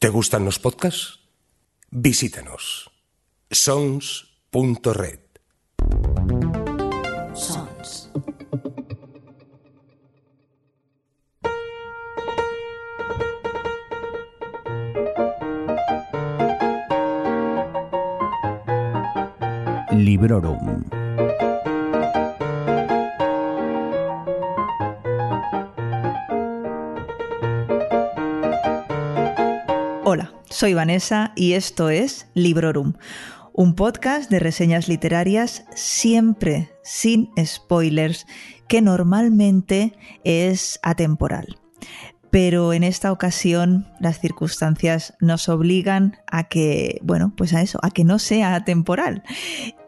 ¿Te gustan los podcasts? Visítanos. sons.red. Sons. Librorum. Soy Vanessa y esto es Librorum, un podcast de reseñas literarias siempre sin spoilers que normalmente es atemporal. Pero en esta ocasión las circunstancias nos obligan a que, bueno, pues a eso, a que no sea atemporal.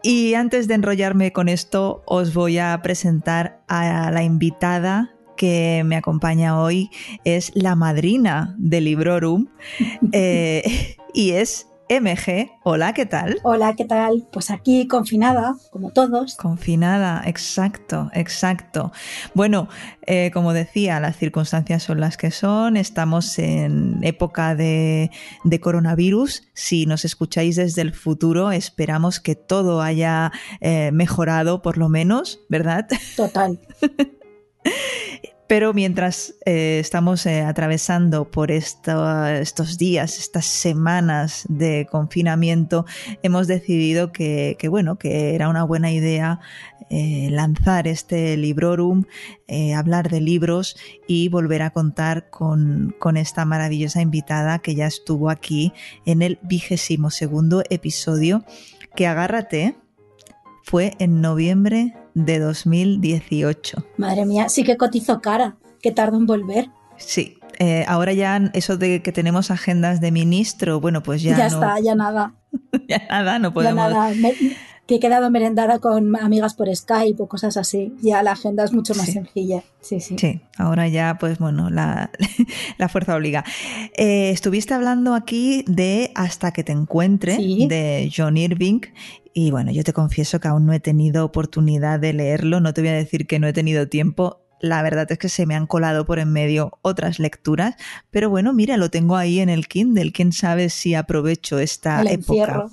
Y antes de enrollarme con esto, os voy a presentar a la invitada que me acompaña hoy es la madrina de Librorum eh, y es MG. Hola, ¿qué tal? Hola, ¿qué tal? Pues aquí confinada, como todos. Confinada, exacto, exacto. Bueno, eh, como decía, las circunstancias son las que son. Estamos en época de, de, coronavirus. Si nos escucháis desde el futuro, esperamos que todo haya eh, mejorado, por lo menos, ¿verdad? Total. Pero mientras eh, estamos eh, atravesando por esto, estos días, estas semanas de confinamiento, hemos decidido que, bueno, que era una buena idea eh, lanzar este Librorum, hablar de libros y volver a contar con, con, esta maravillosa invitada que ya estuvo aquí en el vigésimo segundo episodio, que agárrate, fue en noviembre de 2018. Madre mía, sí que cotizo cara, que tardo en volver. Sí, eh, ahora ya eso de que tenemos agendas de ministro, bueno, pues ya. Ya no, está, ya nada. ya nada, no podemos. Ya nada. Me, que he quedado merendada con amigas por Skype o cosas así. Ya la agenda es mucho más Sí. sencilla. Sí, sí. Sí, ahora ya, pues bueno, la, la fuerza obliga. Eh, estuviste hablando aquí de Hasta que te encuentre, Sí. de John Irving. Y bueno, yo te confieso que aún no he tenido oportunidad de leerlo. No te voy a decir que no he tenido tiempo. La verdad es que se me han colado por en medio otras lecturas. Pero bueno, mira, lo tengo ahí en el Kindle. Quién sabe si aprovecho esta El época. encierro.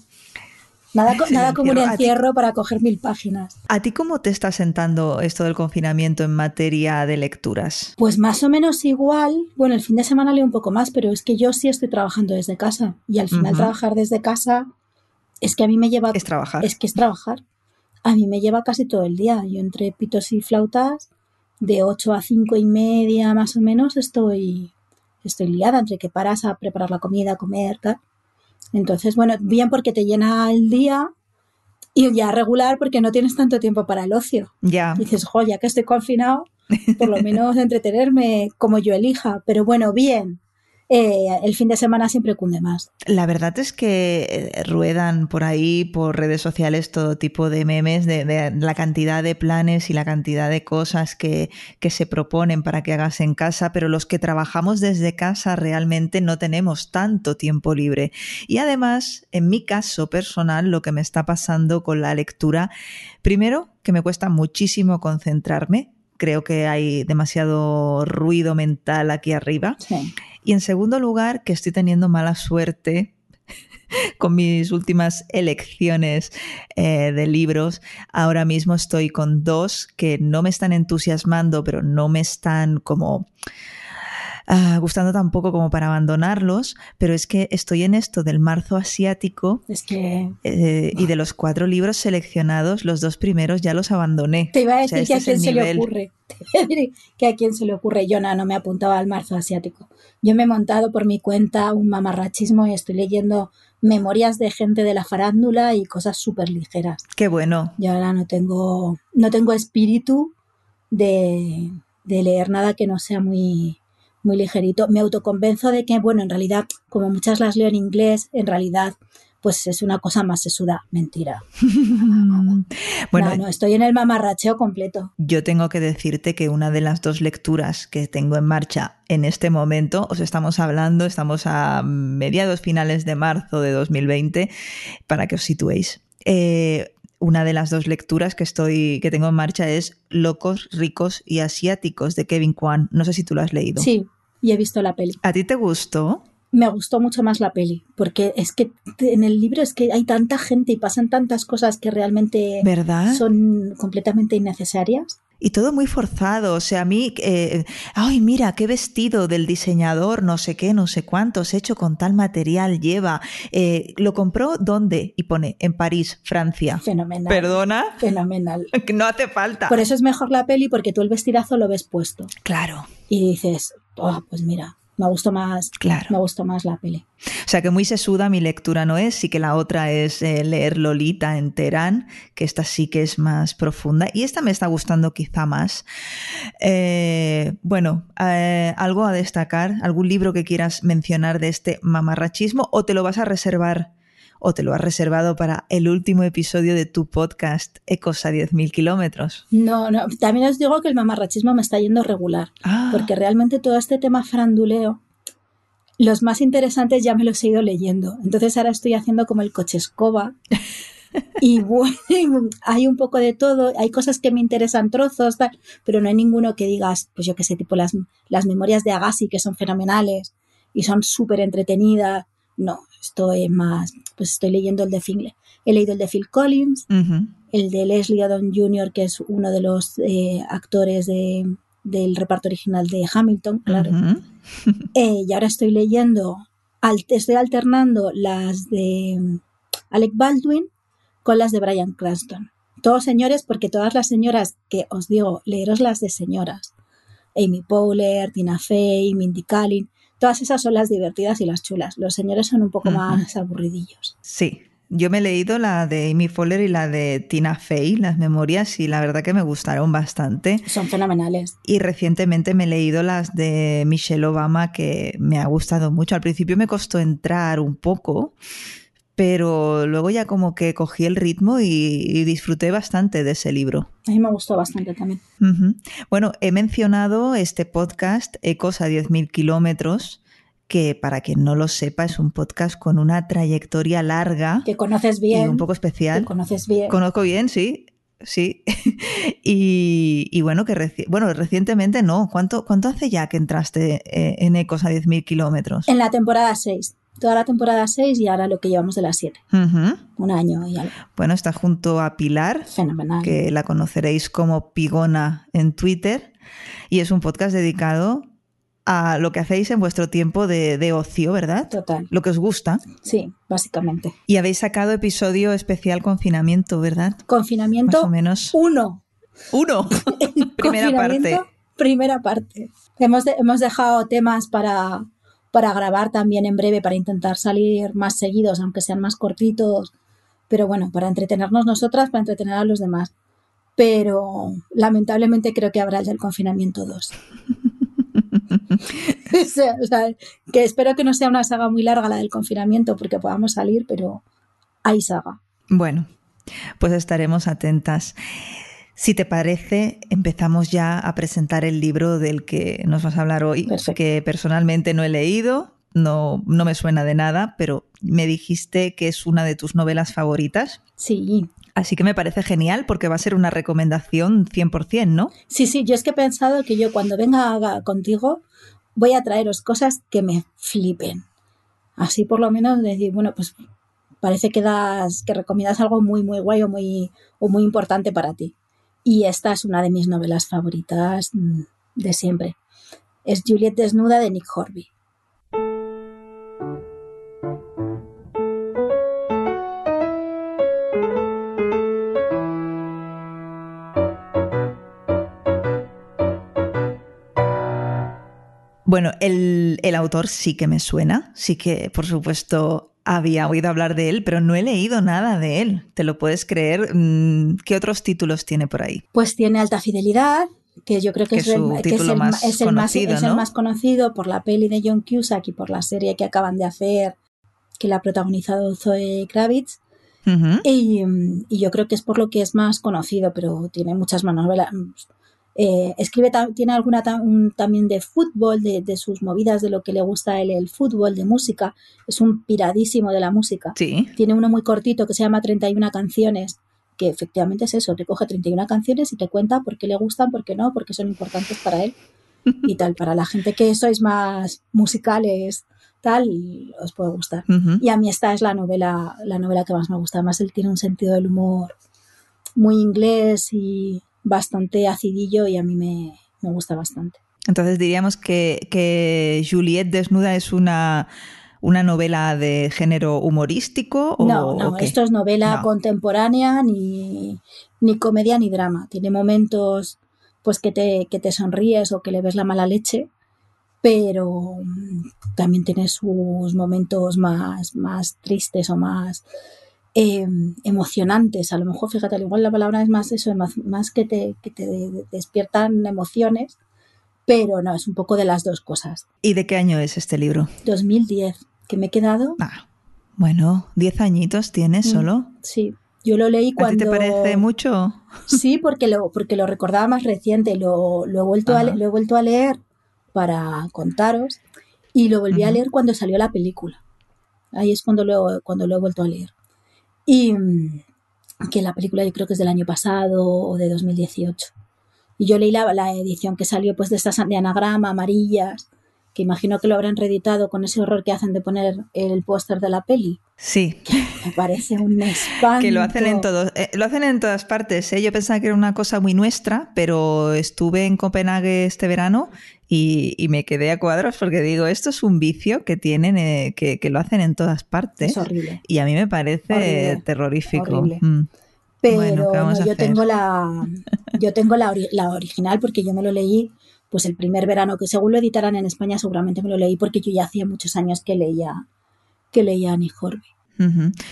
Nada, co- nada como un encierro. ¿A ti- encierro para coger mil páginas. ¿A ti cómo te está sentando esto del confinamiento en materia de lecturas? Pues más o menos igual. Bueno, el fin de semana leo un poco más, pero es que yo sí estoy trabajando desde casa. Y al final trabajar desde casa es que a mí me lleva... Es trabajar. Es que es trabajar. A mí me lleva casi todo el día. Yo entre pitos y flautas, de 8 a 5 y media más o menos, estoy, estoy liada entre que paras a preparar la comida, a comer, tal. Entonces, bueno, bien porque te llena el día y ya regular porque no tienes tanto tiempo para el ocio. Ya. Dices, jo, ya que estoy confinado, por lo menos entretenerme como yo elija. Pero bueno, bien. Eh, el fin de semana siempre cunde más. La verdad es que eh, ruedan por ahí, por redes sociales, todo tipo de memes de, de la cantidad de planes y la cantidad de cosas que, que se proponen para que hagas en casa, pero los que trabajamos desde casa realmente no tenemos tanto tiempo libre. Y además, en mi caso personal, lo que me está pasando con la lectura, primero, que me cuesta muchísimo concentrarme. Creo que hay demasiado ruido mental aquí arriba. Sí. Y en segundo lugar, que estoy teniendo mala suerte con mis últimas elecciones eh, de libros. Ahora mismo estoy con dos que no me están entusiasmando, pero no me están como ah, gustando tampoco como para abandonarlos. Pero es que estoy en esto del marzo asiático Es que eh, y de los cuatro libros seleccionados, los dos primeros ya los abandoné. Te iba a O sea, decir este que a quién se le ocurre. Que a quién se le ocurre. Yo no, no me apuntaba al marzo asiático. Yo me he montado por mi cuenta un mamarrachismo y estoy leyendo memorias de gente de la farándula y cosas súper ligeras. Qué bueno. Yo ahora no tengo, no tengo espíritu de, de leer nada que no sea muy, muy ligerito. Me autoconvenzo de que, bueno, en realidad, como muchas las leo en inglés, en realidad, pues es una cosa más sesuda. Mentira. Bueno, no, no, estoy en el mamarracheo completo. Yo tengo que decirte que una de las dos lecturas que tengo en marcha en este momento, os estamos hablando, estamos a mediados finales de marzo de 2020, para que os situéis. Eh, una de las dos lecturas que estoy que tengo en marcha es Locos, ricos y asiáticos de Kevin Kwan. No sé si tú lo has leído. Sí, y he visto la peli. ¿A ti te gustó? me gustó mucho más la peli, porque es que en el libro es que hay tanta gente y pasan tantas cosas que realmente ¿verdad? son completamente innecesarias. Y todo muy forzado, o sea, a mí, eh, ay, mira, qué vestido del diseñador, no sé qué, no sé cuántos, hecho con tal material lleva. Eh, ¿Lo compró dónde? Y pone, en París, Francia. Fenomenal. ¿Perdona? Fenomenal. No hace falta. Por eso es mejor la peli, porque tú el vestidazo lo ves puesto. Claro. Y dices, oh, pues mira, me gustó más, Claro. me gustó más la peli. O sea que muy sesuda mi lectura no es, sí que la otra es eh, leer Lolita en Teherán, que esta sí que es más profunda y esta me está gustando quizá más. Eh, bueno, eh, algo a destacar, algún libro que quieras mencionar de este mamarrachismo o te lo vas a reservar o te lo has reservado para el último episodio de tu podcast Ecos a 10.000 kilómetros. No, no, también os digo que el mamarrachismo me está yendo regular, Ah, porque realmente todo este tema faranduleo, los más interesantes ya me los he ido leyendo. Entonces ahora estoy haciendo como el coche escoba. Y bueno, hay un poco de todo, hay cosas que me interesan trozos, tal, pero no hay ninguno que digas, pues yo qué sé, tipo las, las memorias de Agassi, que son fenomenales y son súper entretenidas. No, estoy más, pues estoy leyendo el de Phil, he leído el de Phil Collins, el de Leslie Odom Jr., que es uno de los eh, actores de- del reparto original de Hamilton, claro. Eh, y ahora estoy leyendo, al- estoy alternando las de mm, Alec Baldwin con las de Brian Cranston. Todos señores, porque todas las señoras que os digo, leeros las de señoras. Amy Powler, Tina Fey, Mindy Kaling, todas esas son las divertidas y las chulas. Los señores son un poco más aburridillos. Sí, yo me he leído la de Amy Fowler y la de Tina Fey, las memorias, y la verdad que me gustaron bastante. Son fenomenales. Y recientemente me he leído las de Michelle Obama, que me ha gustado mucho. Al principio me costó entrar un poco, pero luego ya como que cogí el ritmo y, y disfruté bastante de ese libro. A mí me gustó bastante también. Bueno, he mencionado este podcast, Ecos a 10.000 kilómetros, que para quien no lo sepa es un podcast con una trayectoria larga Que conoces y bien. un poco que especial. conoces bien. Conozco bien, sí. Sí. y, y bueno, que reci- bueno, recientemente no. ¿Cuánto, ¿Cuánto hace ya que entraste eh, en Ecos a 10.000 kilómetros? En la temporada 6. Toda la temporada 6 y ahora lo que llevamos de las 7. Ujú. Un año y algo. Bueno, está junto a Pilar, Fenomenal. que la conoceréis como Pigona en Twitter. Y es un podcast dedicado a lo que hacéis en vuestro tiempo de, de ocio, ¿verdad? Total. Lo que os gusta. Sí, básicamente. Y habéis sacado episodio especial confinamiento, ¿verdad? Más Confinamiento o menos. 1. Uno. Primera parte. Primera parte. Hemos, de- hemos dejado temas para, para grabar también en breve, para intentar salir más seguidos, aunque sean más cortitos. Pero bueno, para entretenernos nosotras, para entretener a los demás. Pero lamentablemente creo que habrá ya el confinamiento 2. o, sea, o sea, que espero que no sea una saga muy larga la del confinamiento porque podamos salir, pero hay saga. Bueno, pues estaremos atentas. Si te parece, empezamos ya a presentar el libro del que nos vas a hablar hoy, Perfecto. que personalmente no he leído, no, no me suena de nada, pero me dijiste que es una de tus novelas favoritas. Sí, Así que me parece genial porque va a ser una recomendación 100%, ¿no? Sí, sí, yo es que he pensado que yo cuando venga contigo voy a traeros cosas que me flipen. Así por lo menos decir, bueno, pues parece que das, que recomiendas algo muy, muy guay o muy, o muy importante para ti. Y esta es una de mis novelas favoritas mm, de siempre. Es Juliet desnuda de Nick Horby. Bueno, el, el autor sí que me suena, sí que por supuesto había oído hablar de él, pero no he leído nada de él. ¿Te lo puedes creer? Mm, ¿Qué otros títulos tiene por ahí? Pues tiene alta fidelidad, que yo creo que, Que es, el, su que es título el más es el más, conocido, es el ¿no? más conocido por la peli de John Cusack y por la serie que acaban de hacer, que la ha protagonizado Zoe Kravitz. Y yo creo que es por lo que es más conocido, pero tiene muchas más novelas. Eh, escribe, tiene alguna ta- un- también de fútbol, de, de sus movidas, de lo que le gusta a él, el fútbol, de música. Es un piradísimo de la música. Sí. Tiene uno muy cortito que se llama 31 canciones, que efectivamente es eso, te coge 31 canciones y te cuenta por qué le gustan, por qué no, por qué son importantes para él y tal. Para la gente que sois más musicales tal, os puede gustar. Y a mí esta es la novela, la novela que más me gusta. Además, él tiene un sentido del humor muy inglés y bastante acidillo y a mí me, gusta bastante. Entonces diríamos que, que Juliet desnuda es una una novela de género humorístico? O, no, no, esto es novela contemporánea, ni, ni, comedia ni drama. Tiene momentos pues que te, que te sonríes o que le ves la mala leche, pero mm, también tiene sus momentos más, más tristes o más em, emocionantes. A lo mejor, fíjate, al igual la palabra es más eso, más, más que, te, que te despiertan emociones, pero no, es un poco de las dos cosas. ¿Y de qué año es este libro? 2010, que me he quedado. Ah, bueno, 10 añitos tienes mm, solo. Sí, yo lo leí cuando... ¿A ti te parece mucho? Sí, porque lo, porque lo recordaba más reciente, lo, lo he vuelto a, lo he vuelto a leer para contaros y lo volví a leer cuando salió la película. Ahí es cuando lo, cuando lo he vuelto a leer. Y mm, que la película yo creo que es del año pasado o de 2018. Y yo leí la, la edición que salió pues de estas de anagrama, amarillas, que imagino que lo habrán reeditado con ese horror que hacen de poner el póster de la peli. Sí. me parece un espanto. Que lo hacen en todos, eh, lo hacen en todas partes. ¿eh? Yo pensaba que era una cosa muy nuestra, pero estuve en Copenhague este verano y, me quedé a cuadros porque digo, esto es un vicio que tienen, eh, que, lo hacen en todas partes. Es horrible. Y a mí me parece terrorífico. Mm. Pero yo tengo la yo tengo la, la original porque yo me lo leí pues el primer verano que según lo editaran en España seguramente me lo leí porque yo ya hacía muchos años que leía que leía Annie Horby.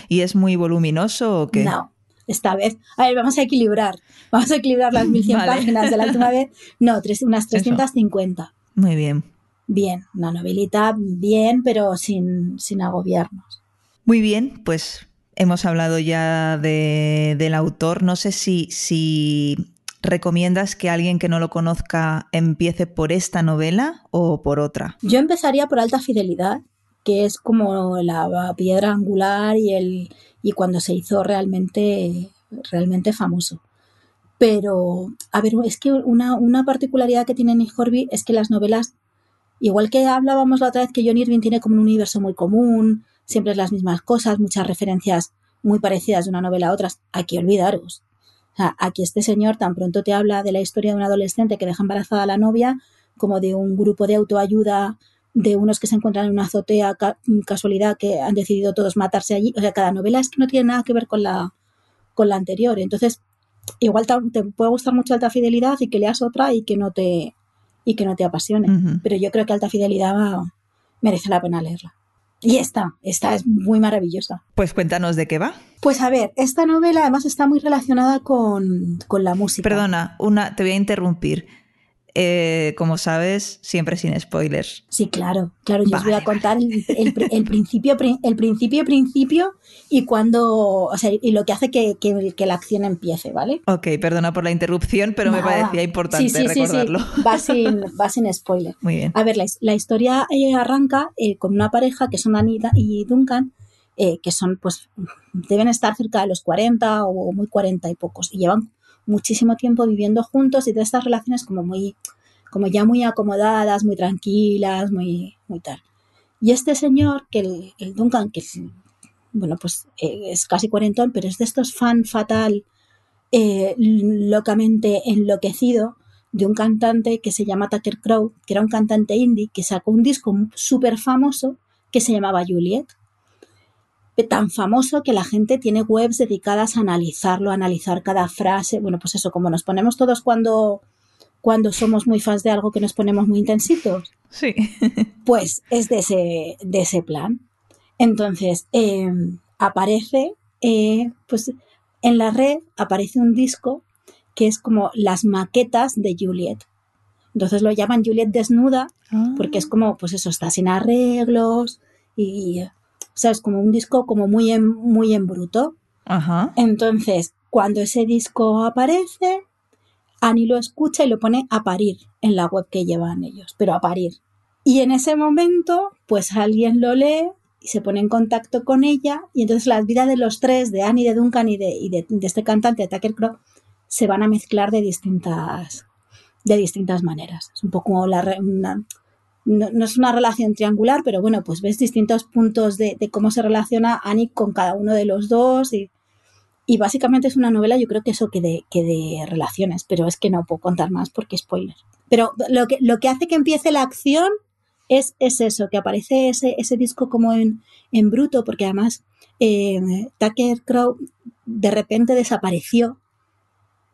¿Y es muy voluminoso o qué? No, esta vez. A ver, vamos a equilibrar. Vamos a equilibrar las 1100 páginas de la última vez. No, tres, unas 350. Muy bien. Bien, una novelita bien, pero sin, sin agobiarnos. Muy bien, pues hemos hablado ya de, del autor. No sé si, si ¿Recomiendas que alguien que no lo conozca empiece por esta novela o por otra? Yo empezaría por Alta Fidelidad, que es como la piedra angular y, el, y cuando se hizo realmente, realmente famoso. Pero, a ver, es que una, una particularidad que tiene Nick Horby es que las novelas, igual que hablábamos la otra vez que John Irving tiene como un universo muy común, siempre es las mismas cosas, muchas referencias muy parecidas de una novela a otras, aquí olvidaros aquí este señor tan pronto te habla de la historia de un adolescente que deja embarazada a la novia, como de un grupo de autoayuda, de unos que se encuentran en una azotea, casualidad que han decidido todos matarse allí. O sea, cada novela es que no tiene nada que ver con la, con la anterior. Entonces, igual te, puede gustar mucho Alta Fidelidad y que leas otra y que no te, y que no te apasione. Pero yo creo que Alta Fidelidad merece la pena leerla. Y esta, esta es muy maravillosa. Pues cuéntanos de qué va. Pues a ver, esta novela además está muy relacionada con, con la música. Perdona, una, te voy a interrumpir. Eh, como sabes, siempre sin spoilers. Sí, claro, claro, yo os voy a contar el, principio, el principio, principio y cuando, o sea, y lo que hace que, la acción empiece, ¿vale? Ok, perdona por la interrupción, pero me parecía importante sí, sí, recordarlo. Sí, va, sin, va sin spoiler. Muy bien. A ver, la, historia eh, arranca eh, con una pareja que son Anita y Duncan, que son, pues, deben estar cerca de los 40 o muy 40 y pocos, y llevan muchísimo tiempo viviendo juntos y de estas relaciones como muy, como ya muy acomodadas, muy tranquilas, muy, muy tal. Y este señor, que el, Duncan, que bueno, pues eh, es casi cuarentón, pero es de estos fan fatal, eh, locamente enloquecido, de un cantante que se llama Tucker Crow, que era un cantante indie, que sacó un disco súper famoso que se llamaba Juliet tan famoso que la gente tiene webs dedicadas a analizarlo, a analizar cada frase. Bueno, pues eso, como nos ponemos todos cuando, cuando somos muy fans de algo que nos ponemos muy intensitos. Sí. pues es de ese, de ese plan. Entonces, em, aparece, eh, pues en la red aparece un disco que es como las maquetas de Juliet. Entonces lo llaman Juliet desnuda, porque es ah. como, pues eso, está sin arreglos y ¿sabes? Como un disco como muy en, muy en bruto. Ajá. Entonces, cuando ese disco aparece, Annie lo escucha y lo pone a parir en la web que llevan ellos, pero a parir. Y en ese momento, pues alguien lo lee y se pone en contacto con ella y entonces las vidas de los tres, de Annie, de Duncan y de, este cantante, de Tucker Crow, se van a mezclar de distintas, de distintas maneras. Es un poco la, no, es una relación triangular, pero bueno, pues ves distintos puntos de, cómo se relaciona Annie con cada uno de los dos y, básicamente es una novela, yo creo que eso que de, que de relaciones, pero es que no puedo contar más porque spoiler. Pero lo que, lo que hace que empiece la acción es, es eso, que aparece ese, ese disco como en, en bruto, porque además eh, Tucker Crow de repente desapareció,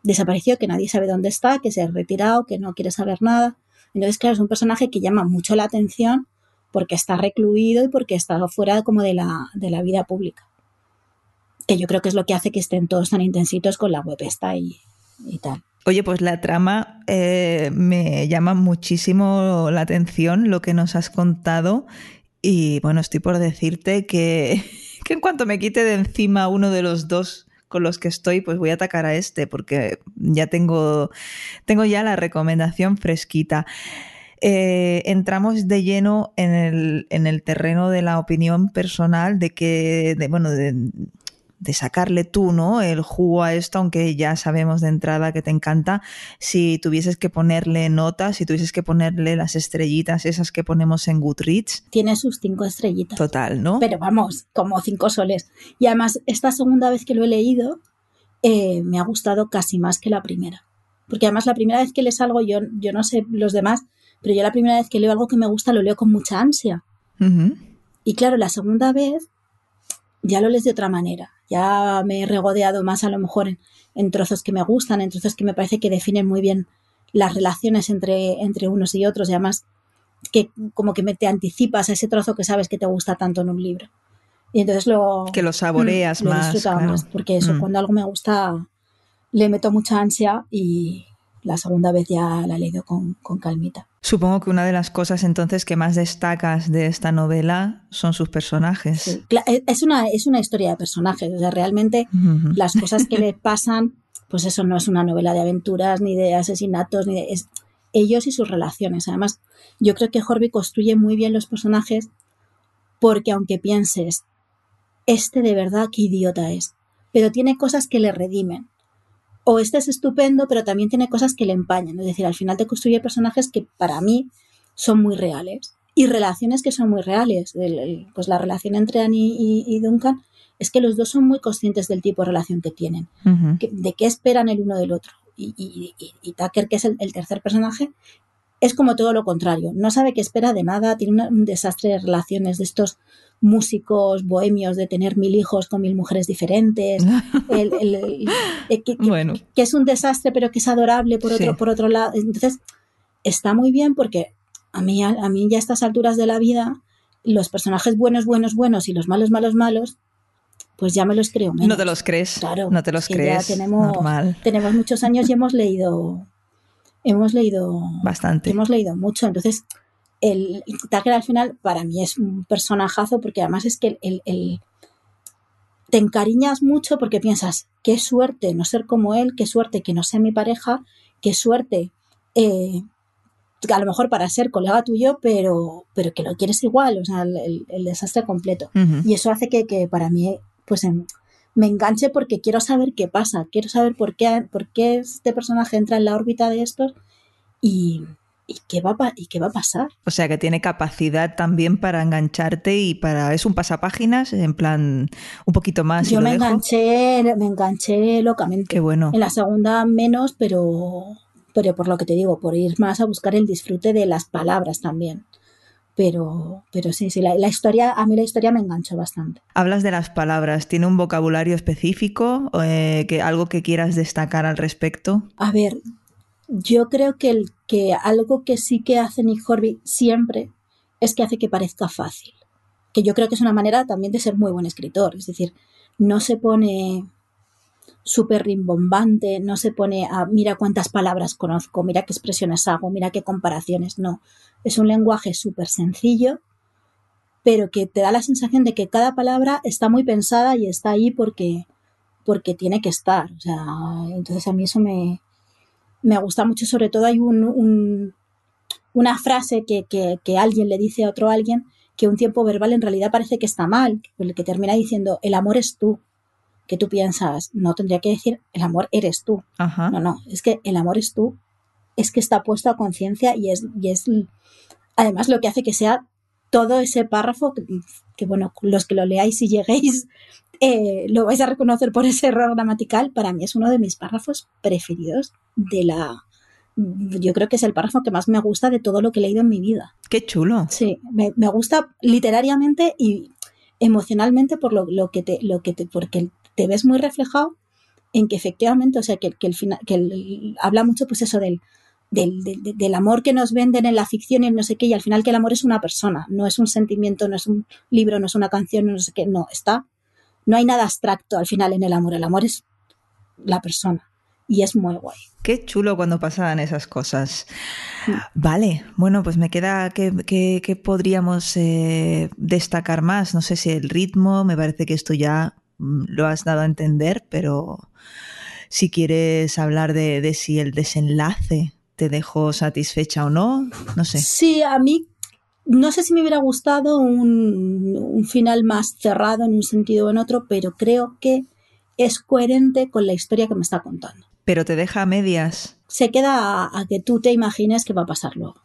desapareció, que nadie sabe dónde está, que se ha retirado, que no quiere saber nada. Entonces, claro, es un personaje que llama mucho la atención porque está recluido y porque está fuera como de la, de la vida pública. Que yo creo que es lo que hace que estén todos tan intensitos con la web esta y, tal. Oye, pues la trama eh, me llama muchísimo la atención lo que nos has contado y bueno, estoy por decirte que, que en cuanto me quite de encima uno de los dos con los que estoy, pues voy a atacar a este porque ya tengo, tengo ya la recomendación fresquita. Eh, entramos de lleno en el, en el, terreno de la opinión personal de que, bueno, de, de sacarle tú, ¿no? El jugo a esto, aunque ya sabemos de entrada que te encanta. Si tuvieses que ponerle notas, si tuvieses que ponerle las estrellitas, esas que ponemos en Goodreads. Tiene sus cinco estrellitas. Total, ¿no? Pero vamos, como cinco soles. Y además, esta segunda vez que lo he leído, eh, me ha gustado casi más que la primera. Porque además la primera vez que lees algo, yo, yo no sé los demás, pero yo la primera vez que leo algo que me gusta lo leo con mucha ansia. Y claro, la segunda vez ya lo lees de otra manera. Ya me he regodeado más a lo mejor en, trozos que me gustan, en trozos que me parece que definen muy bien las relaciones entre, entre unos y otros y además que como que me te anticipas a ese trozo que sabes que te gusta tanto en un libro. Y entonces lo... Que lo saboreas mm, más. más. Porque eso, mm. cuando algo me gusta, le meto mucha ansia y la segunda vez ya la he leído con, con calmita. Supongo que una de las cosas entonces que más destacas de esta novela son sus personajes. E, es, una, es una historia de personajes, o sea, realmente las cosas que le pasan, pues eso no es una novela de aventuras, ni de asesinatos, ni de... Es ellos y sus relaciones. Además, yo creo que Horby construye muy bien los personajes porque aunque pienses, este de verdad qué idiota es, pero tiene cosas que le redimen o este es estupendo, pero también tiene cosas que le empañan. Es decir, al final te construye personajes que para mí son muy reales y relaciones que son muy reales. pues la relación entre Annie y, Duncan es que los dos son muy conscientes del tipo de relación que tienen, de qué esperan el uno del otro. Y, Tucker, que es el, tercer personaje, es como todo lo contrario. No sabe qué espera de nada, tiene un desastre de relaciones de estos músicos bohemios de tener mil hijos con mil mujeres diferentes, eh, que, bueno. que, es un desastre pero que es adorable por otro, por otro lado. Entonces, está muy bien porque a mí, a, mí ya a estas alturas de la vida, los personajes buenos, buenos, buenos y los malos, malos, malos, pues ya me los creo No te los crees. Claro. No te los crees. Ya tenemos, tenemos muchos años y hemos leído hemos leído bastante. Hemos leído mucho. Entonces, el Tucker al final para mí es un personajazo porque además es que el, te encariñas mucho porque piensas, qué suerte no ser como él, qué suerte que no sea mi pareja, qué suerte eh, a lo mejor para ser colega tuyo, pero, pero que lo quieres igual, o sea, el, desastre completo. Y eso hace que, que para mí, pues em, me enganche porque quiero saber qué pasa, quiero saber por qué, por qué este personaje entra en la órbita de estos y, ¿Y qué, va a, ¿Y qué va a pasar? O sea, que tiene capacidad también para engancharte y para... Es un pasapáginas, en plan, un poquito más. Yo me enganché, me enganché locamente. Qué bueno. En la segunda menos, pero, pero por lo que te digo, por ir más a buscar el disfrute de las palabras también. Pero, pero sí, sí, la, historia, a mí la historia me enganchó bastante. Hablas de las palabras, ¿tiene un vocabulario específico? Eh, que, ¿Algo que quieras destacar al respecto? A ver, yo creo que, el, que algo que sí que hace Nick Horby siempre es que hace que parezca fácil. Que yo creo que es una manera también de ser muy buen escritor. Es decir, no se pone súper rimbombante, no se pone a mira cuántas palabras conozco, mira qué expresiones hago, mira qué comparaciones. No. Es un lenguaje súper sencillo, pero que te da la sensación de que cada palabra está muy pensada y está ahí porque, porque tiene que estar. O sea, entonces a mí eso me, me gusta mucho, sobre todo hay un, una frase que, que, alguien le dice a otro alguien que un tiempo verbal en realidad parece que está mal, el que termina diciendo el amor es tú, que tú piensas, no tendría que decir el amor eres tú. No, no, es que el amor es tú, es que está puesto a conciencia y es, y es además lo que hace que sea todo ese párrafo, que, bueno, los que lo leáis y lleguéis, eh, lo vais a reconocer por ese error gramatical, para mí es uno de mis párrafos preferidos de la... Yo creo que es el párrafo que más me gusta de todo lo que he leído en mi vida. Qué chulo. Sí, me, gusta literariamente y emocionalmente por lo, lo, que te, lo que te, porque te ves muy reflejado en que efectivamente, o sea, que, que el final, que habla mucho pues eso del, del, del, amor que nos venden en la ficción y no sé qué, y al final que el amor es una persona, no es un sentimiento, no es un libro, no es una canción, no sé qué, no, está, no hay nada abstracto al final en el amor, el amor es la persona y es muy guay. Qué chulo cuando pasaban esas cosas. Vale, bueno, pues me queda que, podríamos eh, destacar más. No sé si el ritmo, me parece que esto ya lo has dado a entender, pero si quieres hablar de, de si el desenlace te dejó satisfecha o no, no sé. Sí, a mí no sé si me hubiera gustado un, final más cerrado en un sentido o en otro, pero creo que es coherente con la historia que me está contando. Pero te deja a medias. Se queda a, que tú te imagines qué va a pasar luego.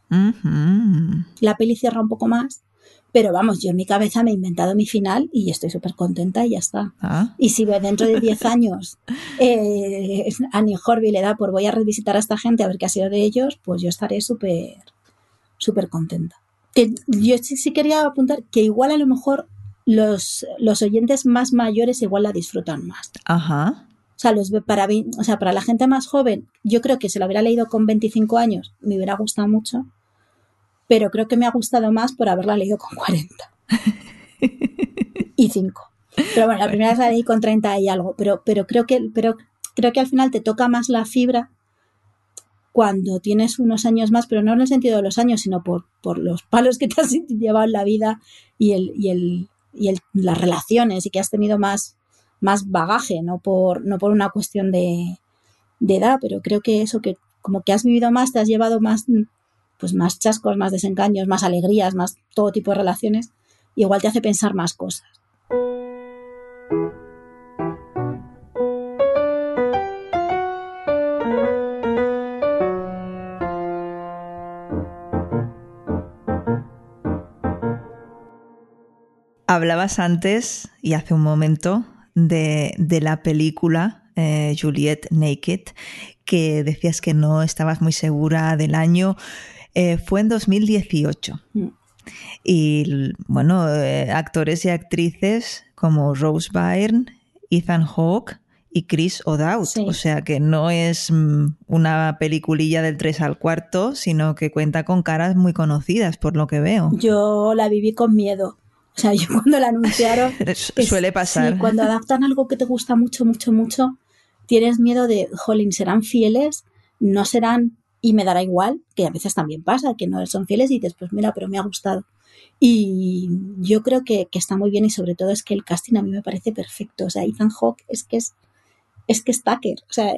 La peli cierra un poco más, pero vamos, yo en mi cabeza me he inventado mi final y estoy súper contenta y ya está. Ah. Y si dentro de 10 años eh, Annie Horby le da por voy a revisitar a esta gente a ver qué ha sido de ellos, pues yo estaré súper, súper contenta. Que yo sí, quería apuntar que igual a lo mejor los, los oyentes más mayores igual la disfrutan más. Ajá. O sea, los, para, o sea, para la gente más joven, yo creo que se lo hubiera leído con 25 años, me hubiera gustado mucho pero creo que me ha gustado más por haberla leído con 40. y 5. Pero bueno, la primera vez la leí con 30 y algo, pero, pero, creo que, pero creo que al final te toca más la fibra cuando tienes unos años más, pero no en el sentido de los años, sino por, por los palos que te has llevado en la vida y, el, y, el, y el, las relaciones y que has tenido más, más bagaje, no por, no por una cuestión de, de edad, pero creo que eso que como que has vivido más, te has llevado más pues más chascos, más desengaños, más alegrías, más todo tipo de relaciones, igual te hace pensar más cosas. Hablabas antes y hace un momento de, la película eh, Juliet Naked, que decías que no estabas muy segura del año. Eh, fue en 2018. Mm. Y bueno, eh, actores y actrices como Rose Byrne, Ethan Hawke y Chris O'Dowd. O sea que no es mm, una peliculilla del 3 al cuarto, sino que cuenta con caras muy conocidas, por lo que veo. Yo la viví con miedo. O sea, yo cuando la anunciaron. Suele pasar. cuando adaptan algo que te gusta mucho, mucho, mucho, tienes miedo de, jolín, ¿serán fieles? ¿No serán y me dará igual, que a veces también pasa, que no son fieles y dices, pues mira, pero me ha gustado. Y yo creo que, está muy bien y sobre todo es que el casting a mí me parece perfecto. O sea, Ethan Hawke es que es, es que es Tucker. O sea,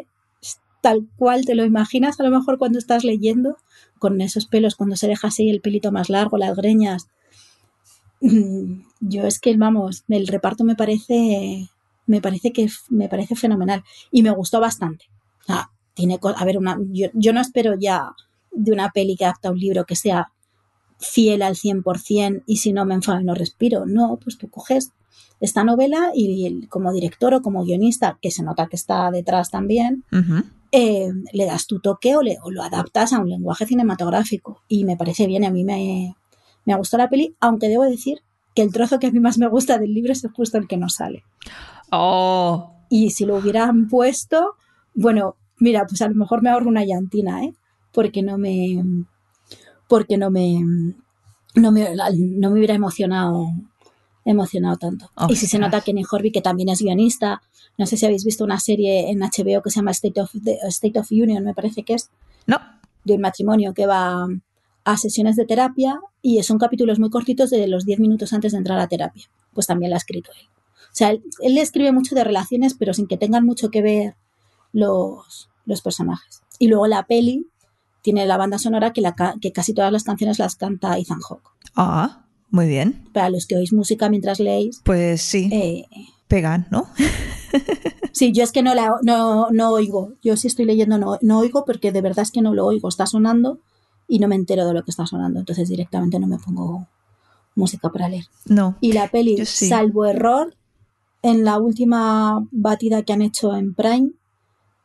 tal cual te lo imaginas a lo mejor cuando estás leyendo, con esos pelos, cuando se deja así el pelito más largo, las greñas. Yo es que, vamos, el reparto me parece, me parece que me parece fenomenal y me gustó bastante. Tiene, a ver, una, yo, no espero ya de una peli que adapta un libro que sea fiel al 100% y si no me enfado y no respiro. No, pues tú coges esta novela y como director o como guionista, que se nota que está detrás también, eh, le das tu toque o, le, o, lo adaptas a un lenguaje cinematográfico. Y me parece bien, a mí me, me gustó la peli, aunque debo decir que el trozo que a mí más me gusta del libro es justo el que no sale. Oh. Y si lo hubieran puesto, bueno, mira, pues a lo mejor me ahorro una llantina, ¿eh? Porque no me, porque no me, no me, no me hubiera emocionado, emocionado tanto. y si se nota que Nick Horby, que también es guionista, no sé si habéis visto una serie en HBO que se llama State of, State of Union, me parece que es. No. De un matrimonio que va a sesiones de terapia y son capítulos muy cortitos de los 10 minutos antes de entrar a terapia. Pues también la ha escrito él. O sea, él, él escribe mucho de relaciones, pero sin que tengan mucho que ver los, los personajes. Y luego la peli tiene la banda sonora que, la, que casi todas las canciones las canta Ethan Hawke. Ah, muy bien. Para los que oís música mientras leéis. Pues sí. Eh, pegan, ¿no? sí, yo es que no, la, no, no oigo. Yo sí estoy leyendo, no, no oigo porque de verdad es que no lo oigo. Está sonando y no me entero de lo que está sonando, entonces directamente no me pongo música para leer. No. Y la peli, sí. salvo error, en la última batida que han hecho en Prime,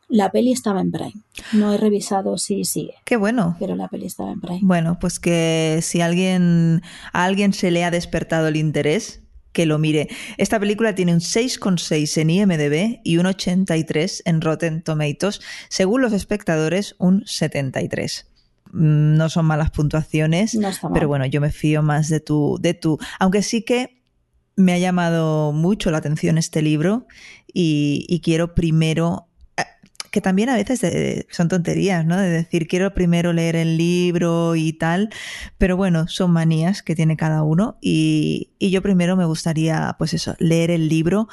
la peli estaba en Prime. No he revisado si sigue, Qué bueno. pero la peli estaba en Prime. Bueno, pues que si alguien a alguien se le ha despertado el interés, que lo mire. Esta película tiene un 6,6 en IMDb y un 83 en Rotten Tomatoes, según los espectadores un 73. Mm, No son malas puntuaciones, No está mal. pero bueno, yo me fío más de tu de tu, aunque sí que me ha llamado mucho la atención este libro y, y quiero primero que también a veces eh, son tonterías, ¿no? De decir, quiero primero leer el libro y tal, pero bueno, son manías que tiene cada uno y, yo primero me gustaría, pues eso, leer el libro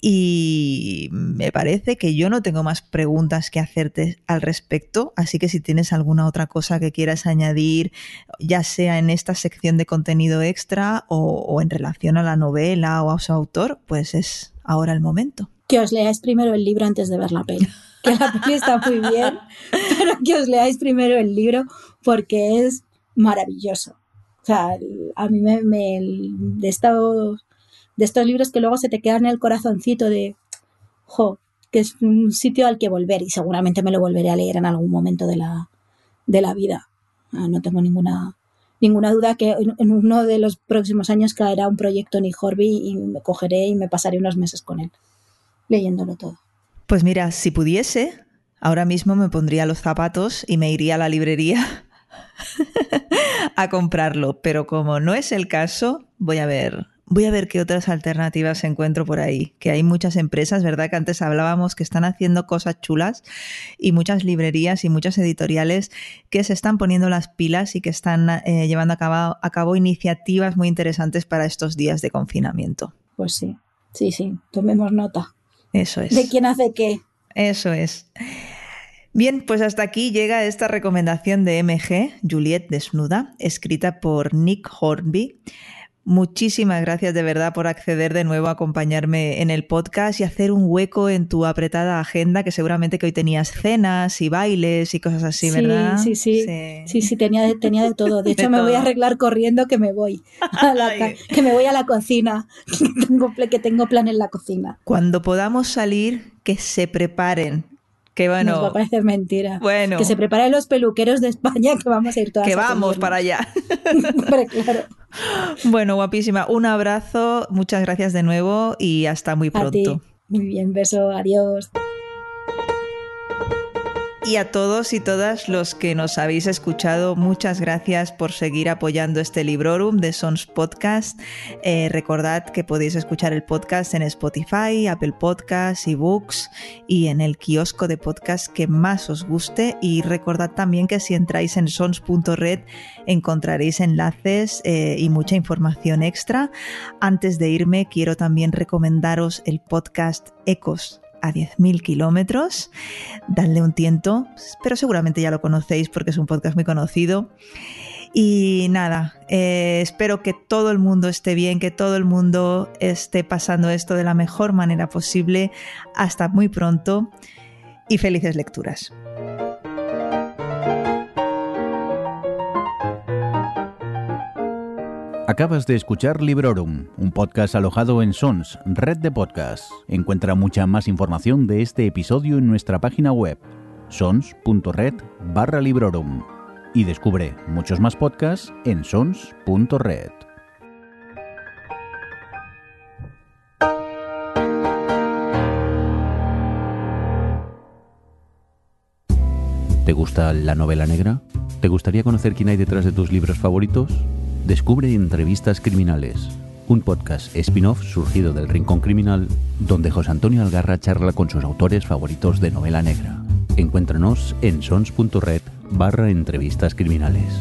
y me parece que yo no tengo más preguntas que hacerte al respecto, así que si tienes alguna otra cosa que quieras añadir, ya sea en esta sección de contenido extra o, o en relación a la novela o a su autor, pues es ahora el momento. Que os leáis primero el libro antes de ver la peli. Que la peli está muy bien, pero que os leáis primero el libro porque es maravilloso. O sea, a mí me, me- de estos de estos libros que luego se te quedan en el corazoncito de jo, que es un sitio al que volver y seguramente me lo volveré a leer en algún momento de la, de la vida. Ah, No tengo ninguna ninguna duda que en, en uno de los próximos años caerá un proyecto Nick Horby y me cogeré y me pasaré unos meses con él leyéndolo todo. Pues mira, si pudiese, ahora mismo me pondría los zapatos y me iría a la librería a comprarlo, pero como no es el caso, voy a ver, voy a ver qué otras alternativas encuentro por ahí, que hay muchas empresas, ¿verdad? Que antes hablábamos que están haciendo cosas chulas y muchas librerías y muchas editoriales que se están poniendo las pilas y que están eh, llevando a cabo, a cabo iniciativas muy interesantes para estos días de confinamiento. Pues sí, sí, sí, tomemos nota. Eso es. ¿De quién hace qué? Eso es. Bien, pues hasta aquí llega esta recomendación de MG, Juliet Desnuda, escrita por Nick Hornby. Muchísimas gracias de verdad por acceder de nuevo a acompañarme en el podcast y hacer un hueco en tu apretada agenda, que seguramente que hoy tenías cenas y bailes y cosas así, ¿verdad? Sí, sí, sí. Sí, sí, tenía, de, tenía de todo. De hecho, De me voy a arreglar corriendo que me voy. A la que me voy a la cocina. Que tengo, pl- que tengo plan en la cocina. Cuando podamos salir, que se preparen. Que Nos va bueno, a parecer mentira. Bueno. Que se preparen los peluqueros de España que vamos a ir todas que a vamos para allá. Hombre, claro. Bueno, guapísima. Un abrazo, muchas gracias de nuevo y hasta muy A ti. pronto. Muy bien, beso, adiós. Y a todos y todas los que nos habéis escuchado, muchas gracias por seguir apoyando este Librorum de Sons Podcast. Eh, recordad que podéis escuchar el podcast en Spotify, Apple Podcasts, eBooks y en el kiosco de podcast que más os guste. Y recordad también que si entráis en sons.red encontraréis enlaces eh, y mucha información extra. Antes de irme, quiero también recomendaros el podcast Ecos a 10.000 kilómetros. Dadle un tiento, pero seguramente ya lo conocéis porque es un podcast muy conocido. Y nada, eh, espero que todo el mundo esté bien, que todo el mundo esté pasando esto de la mejor manera posible. Hasta muy pronto y felices lecturas. Acabas de escuchar Librorum, un podcast alojado en Sons, red de podcasts. Encuentra mucha más información de este episodio en nuestra página web, sons.red barra Librorum. Y descubre muchos más podcasts en sons.red. ¿Te gusta la novela negra? ¿Te gustaría conocer quién hay detrás de tus libros favoritos? Descubre Entrevistas Criminales, un podcast spin-off surgido del Rincón Criminal, donde José Antonio Algarra charla con sus autores favoritos de novela negra. Encuéntranos en sons.red barra entrevistas criminales.